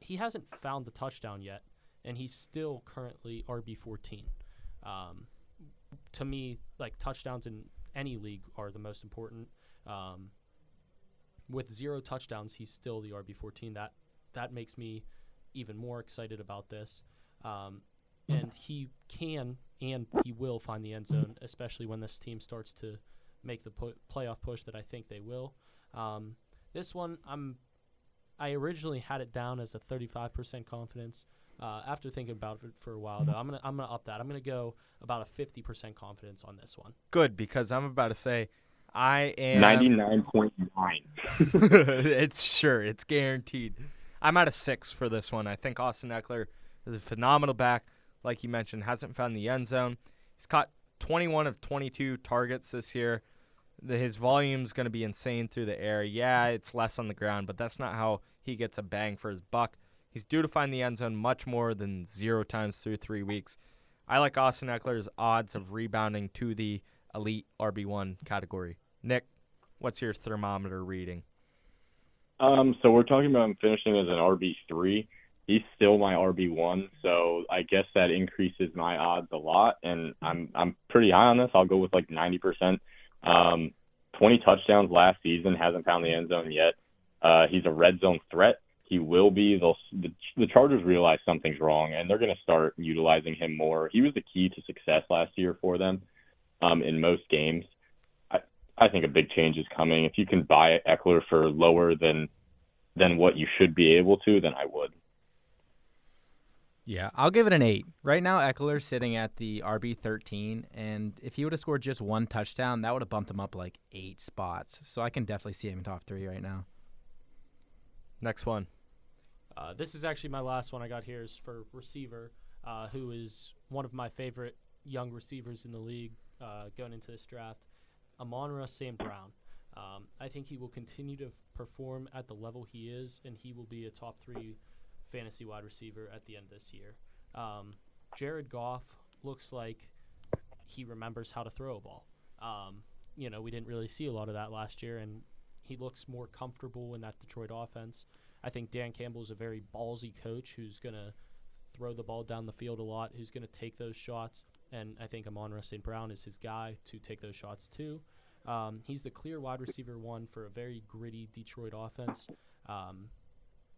[SPEAKER 3] He hasn't found the touchdown yet, and he's still currently RB fourteen. Um, to me, like touchdowns in any league are the most important. Um, with zero touchdowns, he's still the RB fourteen. That that makes me even more excited about this. Um, and he can and he will find the end zone, especially when this team starts to make the pu- playoff push that I think they will. Um, this one, I'm I originally had it down as a 35% confidence. Uh, after thinking about it for a while, though, I'm gonna I'm gonna up that. I'm gonna go about a 50% confidence on this one.
[SPEAKER 1] Good because I'm about to say I am
[SPEAKER 4] Ninety nine point nine.
[SPEAKER 1] it's sure it's guaranteed. I'm at a six for this one. I think Austin Ekeler is a phenomenal back. Like you mentioned, hasn't found the end zone. He's caught 21 of 22 targets this year. The, his volume's going to be insane through the air. Yeah, it's less on the ground, but that's not how he gets a bang for his buck. He's due to find the end zone much more than zero times through three weeks. I like Austin Ekeler's odds of rebounding to the elite RB1 category. Nick, what's your thermometer reading?
[SPEAKER 4] Um, so we're talking about him finishing as an RB three. He's still my RB one, so I guess that increases my odds a lot, and I'm I'm pretty high on this. I'll go with like ninety percent. Um, twenty touchdowns last season, hasn't found the end zone yet. Uh, he's a red zone threat. He will be. They'll the, the Chargers realize something's wrong, and they're going to start utilizing him more. He was the key to success last year for them um, in most games. I I think a big change is coming. If you can buy Ekeler for lower than than what you should be able to, then I would.
[SPEAKER 2] Yeah, I'll give it an eight. Right now, Ekeler's sitting at the RB thirteen, and if he would have scored just one touchdown, that would have bumped him up like eight spots. So I can definitely see him in top three right now.
[SPEAKER 1] Next one.
[SPEAKER 3] Uh, this is actually my last one I got here is for receiver, uh, who is one of my favorite young receivers in the league uh, going into this draft, Amon-Ra St. Brown. Um, I think he will continue to perform at the level he is, and he will be a top three fantasy wide receiver at the end of this year. Um, Jared Goff looks like he remembers how to throw a ball. Um, you know, we didn't really see a lot of that last year, and he looks more comfortable in that Detroit offense. I think Dan Campbell is a very ballsy coach who's going to throw the ball down the field a lot, who's going to take those shots. And I think Amon-Ra St. Brown is his guy to take those shots too. Um, he's the clear wide receiver one for a very gritty Detroit offense. Um,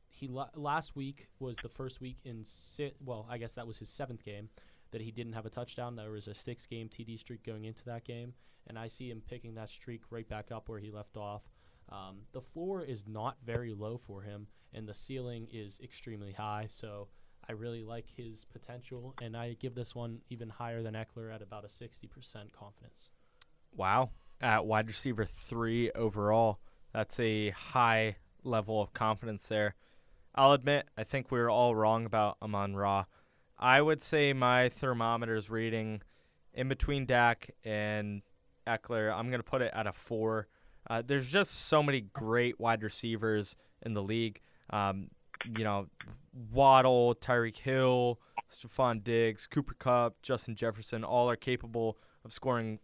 [SPEAKER 3] he la- last week was the first week in si- well, I guess that was his seventh game that he didn't have a touchdown. There was a six-game TD streak going into that game, and I see him picking that streak right back up where he left off. Um, the floor is not very low for him, and the ceiling is extremely high. So I really like his potential, and I give this one even higher than Ekeler at about a 60% confidence.
[SPEAKER 1] Wow. At wide receiver three overall, that's a high level of confidence there. I'll admit, I think we were all wrong about Amon Ra. I would say my thermometer's reading in between Dak and Ekeler. I'm going to put it at a four. Uh, there's just so many great wide receivers in the league. Um, you know, Waddle, Tyreek Hill, Stefon Diggs, Cooper Kupp, Justin Jefferson, all are capable of scoring,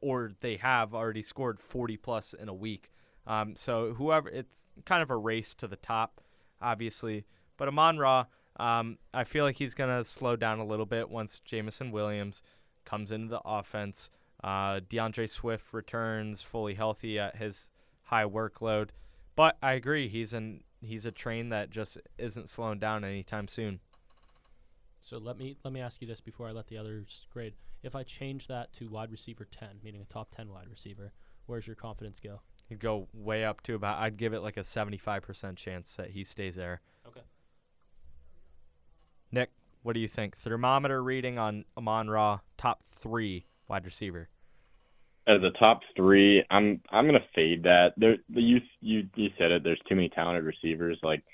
[SPEAKER 1] or they have already scored 40 plus in a week. Um, so whoever, it's kind of a race to the top, obviously. But Amon Ra, um, I feel like he's going to slow down a little bit once Jameson Williams comes into the offense. Uh, D'Andre Swift returns fully healthy at his high workload. But I agree, he's an he's a train that just isn't slowing down anytime soon.
[SPEAKER 3] So let me let me ask you this before I let the others grade. If I change that to wide receiver 10, meaning a top 10 wide receiver, where's your confidence go?
[SPEAKER 1] He'd go way up to about. I'd give it like a seventy-five percent chance that he stays there.
[SPEAKER 3] Okay.
[SPEAKER 1] Nick, what do you think? Thermometer reading on Amon Ra, top three wide receiver.
[SPEAKER 4] As a top three, I'm I'm gonna fade that. There, the you you you said it. There's too many talented receivers. Like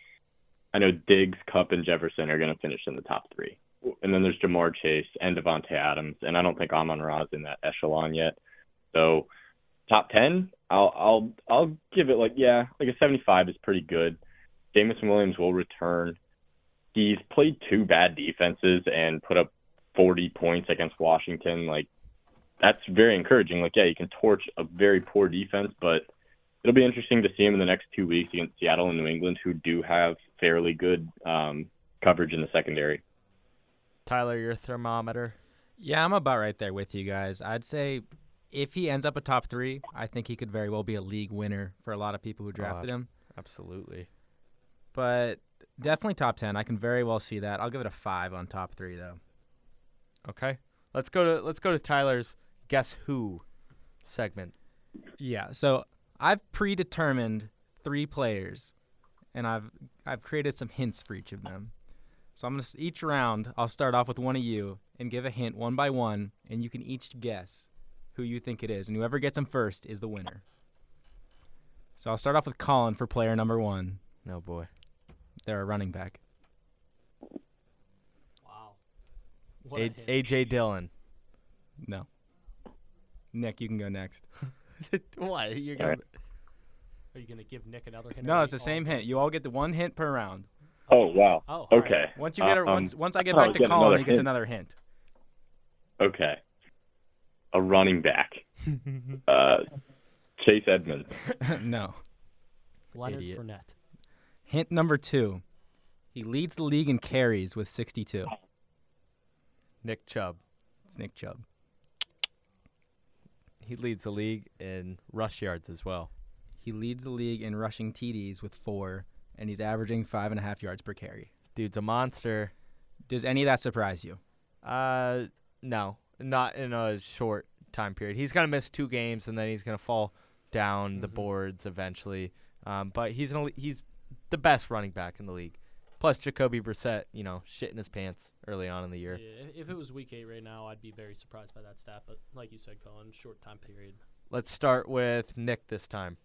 [SPEAKER 4] I know Diggs, Kupp, and Jefferson are gonna finish in the top three, and then there's Ja'Marr Chase and Davante Adams, and I don't think Amon Ra's in that echelon yet. So top ten, I'll I'll I'll give it like yeah, like a 75 is pretty good. Jameson Williams will return. He's played two bad defenses and put up 40 points against Washington. Like, that's very encouraging. Like, yeah, you can torch a very poor defense, but it'll be interesting to see him in the next two weeks against Seattle and New England, who do have fairly good um, coverage in the secondary.
[SPEAKER 1] Tyler, your thermometer.
[SPEAKER 2] Yeah, I'm about right there with you guys. I'd say if he ends up a top three, I think he could very well be a league winner for a lot of people who drafted him.
[SPEAKER 1] Absolutely.
[SPEAKER 2] But definitely top ten. I can very well see that. I'll give it a five on top three though.
[SPEAKER 1] Okay. Let's go to let's go to Tyler's guess who segment.
[SPEAKER 2] Yeah. So I've predetermined three players, and I've I've created some hints for each of them. So I'm gonna each round I'll start off with one of you and give a hint one by one, and you can each guess who you think it is, and whoever gets them first is the winner. So I'll start off with Colin for player number one.
[SPEAKER 1] No boy.
[SPEAKER 2] They're a running back.
[SPEAKER 3] Wow. What a
[SPEAKER 1] A- AJ Dillon.
[SPEAKER 2] No. Nick, you can go next.
[SPEAKER 1] what? You're gonna
[SPEAKER 4] right.
[SPEAKER 3] Are you gonna give Nick another hint?
[SPEAKER 2] No, it's the same hint. You all get the one hint per round.
[SPEAKER 4] Oh, wow.
[SPEAKER 3] Oh, all right.
[SPEAKER 4] Okay.
[SPEAKER 2] Once you get it,
[SPEAKER 4] Um,
[SPEAKER 2] once once I get
[SPEAKER 4] I thought
[SPEAKER 2] back to
[SPEAKER 4] getting
[SPEAKER 2] Colin,
[SPEAKER 4] another
[SPEAKER 2] he gets
[SPEAKER 4] hint.
[SPEAKER 2] another hint.
[SPEAKER 4] Okay. A running back. Uh, Chase Edmonds.
[SPEAKER 2] no.
[SPEAKER 3] Leonard
[SPEAKER 1] Idiot.
[SPEAKER 3] Fournette.
[SPEAKER 2] Hint number two. He leads the league in carries with 62.
[SPEAKER 1] Nick Chubb.
[SPEAKER 2] It's Nick Chubb.
[SPEAKER 1] He leads the league in rush yards as well.
[SPEAKER 2] He leads the league in rushing TDs with four, and he's averaging five and a half yards per carry.
[SPEAKER 1] Dude's a monster.
[SPEAKER 2] Does any of that surprise you?
[SPEAKER 1] Uh, no, not in a short time period. He's gonna miss two games and then he's gonna fall down the
[SPEAKER 3] Mhm.
[SPEAKER 1] boards eventually. Um, but he's an, he's the best running back in the league. Plus Jacoby Brissett, you know, shit in his pants early on in the year.
[SPEAKER 3] Yeah, if- if it was week eight right now, I'd be very surprised by that stat. But like you said, Colin, short time period.
[SPEAKER 1] Let's start with Nick this time.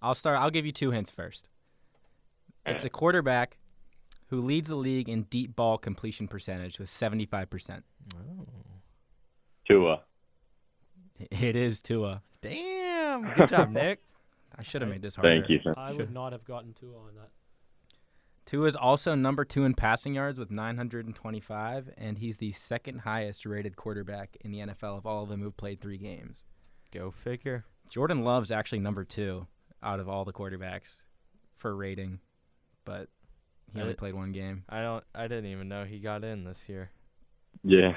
[SPEAKER 2] I'll start. I'll give you two hints first. It's a quarterback who leads the league in deep ball completion percentage with 75%.
[SPEAKER 4] Tua.
[SPEAKER 2] It is Tua.
[SPEAKER 1] Damn, good job, Nick.
[SPEAKER 2] I should have made this harder.
[SPEAKER 4] Thank you, sir.
[SPEAKER 3] I
[SPEAKER 2] Sure.
[SPEAKER 3] would not have gotten two on that.
[SPEAKER 2] Tua is also number two in passing yards with 925, and he's the second highest rated quarterback in the NFL of all of them who've played three games.
[SPEAKER 1] Go figure.
[SPEAKER 2] Jordan Love's actually number two out of all the quarterbacks for rating, but he
[SPEAKER 1] I
[SPEAKER 2] only
[SPEAKER 1] did-
[SPEAKER 2] played one game.
[SPEAKER 1] I don't. I didn't even know he got in this year.
[SPEAKER 4] Yeah.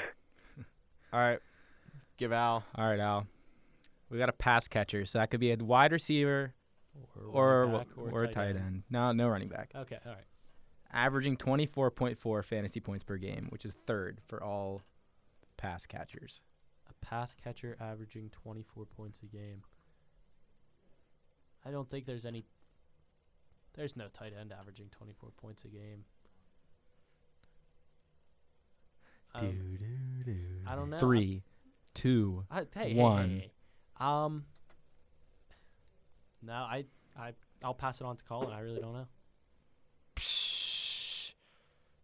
[SPEAKER 1] All right, give Al.
[SPEAKER 2] All right, Al. We got a pass catcher, so that could be a wide receiver or
[SPEAKER 3] running back
[SPEAKER 2] or, a tight end. No, no running back.
[SPEAKER 3] Okay, all right.
[SPEAKER 2] Averaging 24.4 fantasy points per game, which is third for all pass catchers.
[SPEAKER 3] A pass catcher averaging 24 points a game. I don't think there's any. There's no tight end averaging 24 points a game. Um, I don't know.
[SPEAKER 2] Three, two.
[SPEAKER 3] I, hey,
[SPEAKER 2] One.
[SPEAKER 3] hey, hey. Um. No, I, I, I'll pass it on to Colin. I really don't know.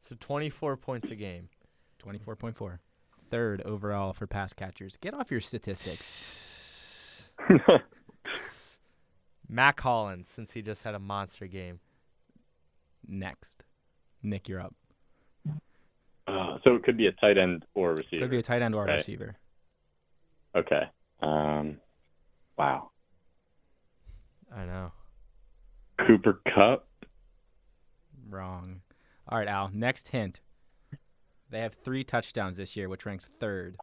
[SPEAKER 1] Psh. So 24 points a game.
[SPEAKER 2] 24.4. Third overall for pass catchers. Get off your statistics.
[SPEAKER 1] Mack Hollins, since he just had a monster game.
[SPEAKER 2] Next. Nick, you're up.
[SPEAKER 4] Uh, so it could be a tight end or a receiver.
[SPEAKER 2] Could be a tight end or a
[SPEAKER 4] Right.
[SPEAKER 2] receiver.
[SPEAKER 4] Okay. Um, wow.
[SPEAKER 1] I know.
[SPEAKER 4] Cooper Kupp.
[SPEAKER 2] Wrong. All right, Al. Next hint. They have three touchdowns this year, which ranks third.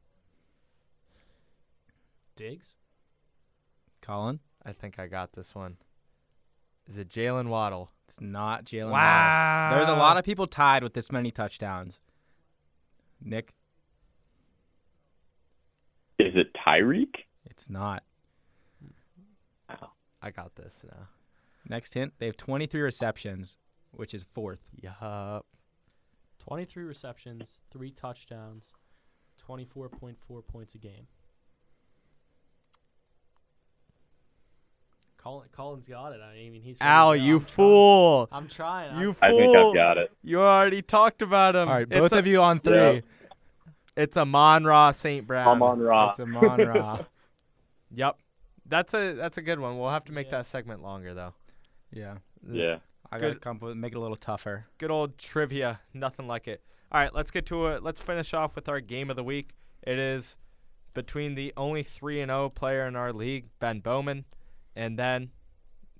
[SPEAKER 3] Diggs.
[SPEAKER 2] Colin?
[SPEAKER 1] I think I got this one. Is it Jaylen Waddle?
[SPEAKER 2] It's not Jaylen. Waddle.
[SPEAKER 1] Wow.
[SPEAKER 2] There's a lot of people tied with this many touchdowns. Nick?
[SPEAKER 4] Is it Tyreek?
[SPEAKER 2] It's not.
[SPEAKER 1] I got this now.
[SPEAKER 2] Next hint. They have 23 receptions, which is fourth.
[SPEAKER 1] Yup.
[SPEAKER 3] 23 receptions, three touchdowns, 24.4 points a game. Colin, Colin's got it. I mean, he's. ready
[SPEAKER 1] Al,
[SPEAKER 3] to go.
[SPEAKER 1] you
[SPEAKER 3] I'm trying.
[SPEAKER 1] fool.
[SPEAKER 3] I'm trying. I'm-
[SPEAKER 1] You fool.
[SPEAKER 4] I think I've got it.
[SPEAKER 1] You already talked about him.
[SPEAKER 2] All right,
[SPEAKER 1] It's
[SPEAKER 2] both
[SPEAKER 1] a,
[SPEAKER 2] of you on three.
[SPEAKER 4] Yeah.
[SPEAKER 1] It's Amon-Ra St. Brown.
[SPEAKER 4] Amon Ra.
[SPEAKER 2] It's Amon-Ra.
[SPEAKER 1] Yep. That's a that's a good one. We'll have to make
[SPEAKER 3] Yeah.
[SPEAKER 1] that segment longer though.
[SPEAKER 2] yeah.
[SPEAKER 4] Yeah.
[SPEAKER 2] I gotta
[SPEAKER 1] Good.
[SPEAKER 2] come with make it a little tougher.
[SPEAKER 1] Good old trivia, nothing like it. All right, let's get to it. Let's finish off with our game of the week. It is between the only 3 and 0 player in our league, Ben Bowman, and then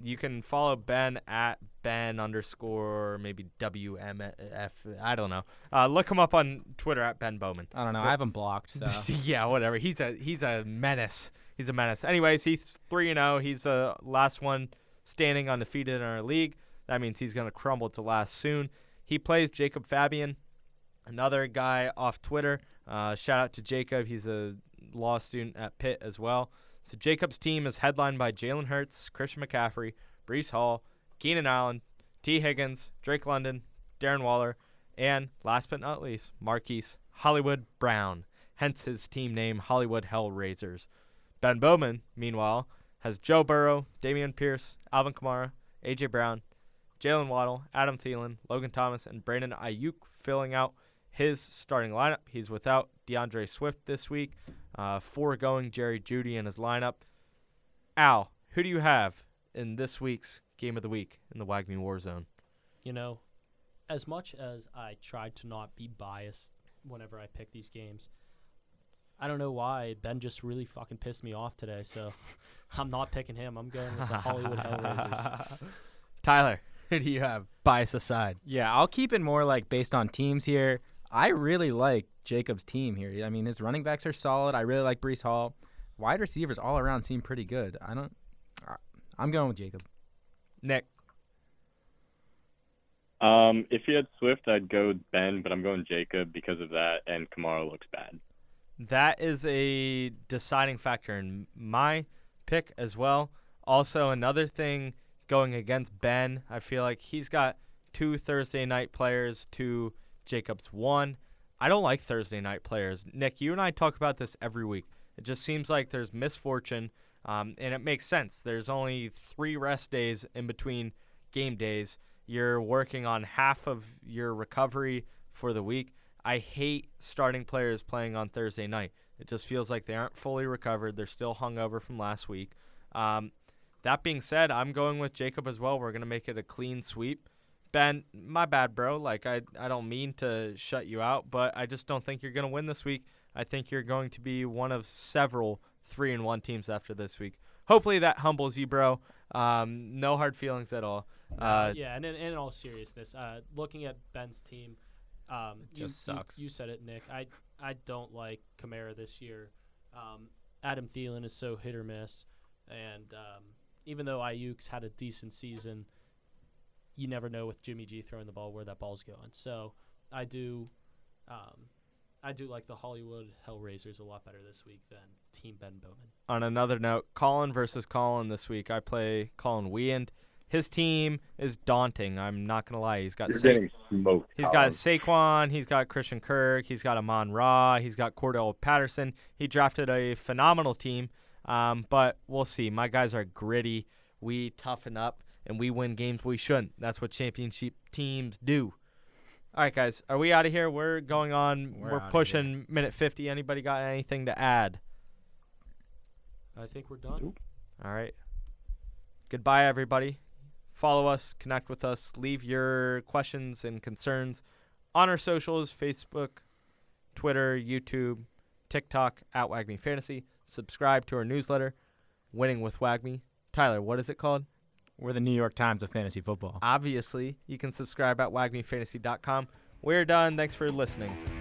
[SPEAKER 1] you can follow Ben at Ben underscore maybe WMF. I don't know. Uh, look him up on Twitter at Ben Bowman.
[SPEAKER 2] I don't know.
[SPEAKER 1] But-
[SPEAKER 2] I have him blocked. So.
[SPEAKER 1] yeah, whatever. He's a he's a menace. He's a menace. Anyways, he's three and zero. He's the last one standing undefeated in our league. That means he's gonna crumble to last soon. He plays Jacob Fabian, another guy off Twitter. Uh, shout out to Jacob. He's a law student at Pitt as well. So Jacob's team is headlined by Jalen Hurts, Christian McCaffrey, Breece Hall, Keenan Allen, Tee Higgins, Drake London, Darren Waller, and last but not least, Marquise Hollywood Brown. Hence his team name, Hollywood Hellraisers. Ben Bowman, meanwhile, has Joe Burrow, Dameon Pierce, Alvin Kamara, AJ Brown, Jaylen Waddle, Adam Thielen, Logan Thomas, and Brandon Aiyuk filling out his starting lineup. He's without D'Andre Swift this week, uh, foregoing Jerry Jeudy in his lineup. Al, who do you have in this week's game of the week in the WAGMI War Zone?
[SPEAKER 3] You know, as much as I tried to not be biased whenever I pick these games, I don't know why Ben just really fucking pissed me off today. So I'm not picking him. I'm going with the Hollywood Hellraisers.
[SPEAKER 1] Tyler, who do you have? Bias aside.
[SPEAKER 2] Yeah, I'll keep it more like based on teams here. I really like Jacob's team here. I mean, his running backs are solid. I really like Breece Hall. Wide receivers all around seem pretty good. I don't. I- I'm going with Jacob.
[SPEAKER 1] Nick.
[SPEAKER 4] Um, if he had Swift, I'd go Ben, but I'm going Jacob because of that, and Kamara looks bad.
[SPEAKER 1] That is a deciding factor in my pick as well. Also, another thing going against Ben, I feel like he's got two Thursday night players to Jacob's one. I don't like Thursday night players. Nick, you and I talk about this every week. It just seems like there's misfortune, um, and it makes sense. There's only three rest days in between game days. You're working on half of your recovery for the week. I hate starting players playing on Thursday night. It just feels like they aren't fully recovered. They're still hungover from last week. Um, that being said, I'm going with Jacob as well. We're gonna make it a clean sweep. Ben, my bad, bro. Like I, I don't mean to shut you out, but I just don't think you're gonna win this week. I think you're going to be one of several three and one teams after this week. Hopefully that humbles you, bro. Um, no hard feelings at all. Uh,
[SPEAKER 3] yeah, and in, in all seriousness, uh, looking at Ben's team, um,
[SPEAKER 2] just
[SPEAKER 3] you,
[SPEAKER 2] sucks.
[SPEAKER 3] You, said it, Nick. I I don't like Kamara this year. Um, Adam Thielen is so hit or miss, and um, even though Aiyuk's had a decent season, you never know with Jimmy G throwing the ball where that ball's going. So I do, um, I do like the Hollywood Hellraisers a lot better this week than Team Ben Bowman.
[SPEAKER 1] on another note, Colin versus Colin this week. I play Colin Weand. His team is daunting. I'm not gonna lie. He's got
[SPEAKER 4] You're
[SPEAKER 1] Sa-
[SPEAKER 4] getting smoked.
[SPEAKER 1] he's got Saquon. He's got Christian Kirk. He's got Amon Ra. He's got Cordell Patterson. He drafted a phenomenal team. Um, but we'll see. My guys are gritty. We toughen up and we win games we shouldn't. That's what championship teams do. All right, guys. Are we out of here? We're going on.
[SPEAKER 2] We're
[SPEAKER 1] We're, pushing minute 50. Anybody got anything to add?
[SPEAKER 3] I think we're done.
[SPEAKER 1] All right. Goodbye, everybody. Follow us, connect with us, leave your questions and concerns on our socials Facebook, Twitter, YouTube, TikTok at WAGMI Fantasy. Subscribe to our newsletter, Winning with WAGMI. Tyler, what is it called?
[SPEAKER 2] We're the New York Times of fantasy football.
[SPEAKER 1] Obviously, you can subscribe at wagmifantasy.com. We're done. Thanks for listening.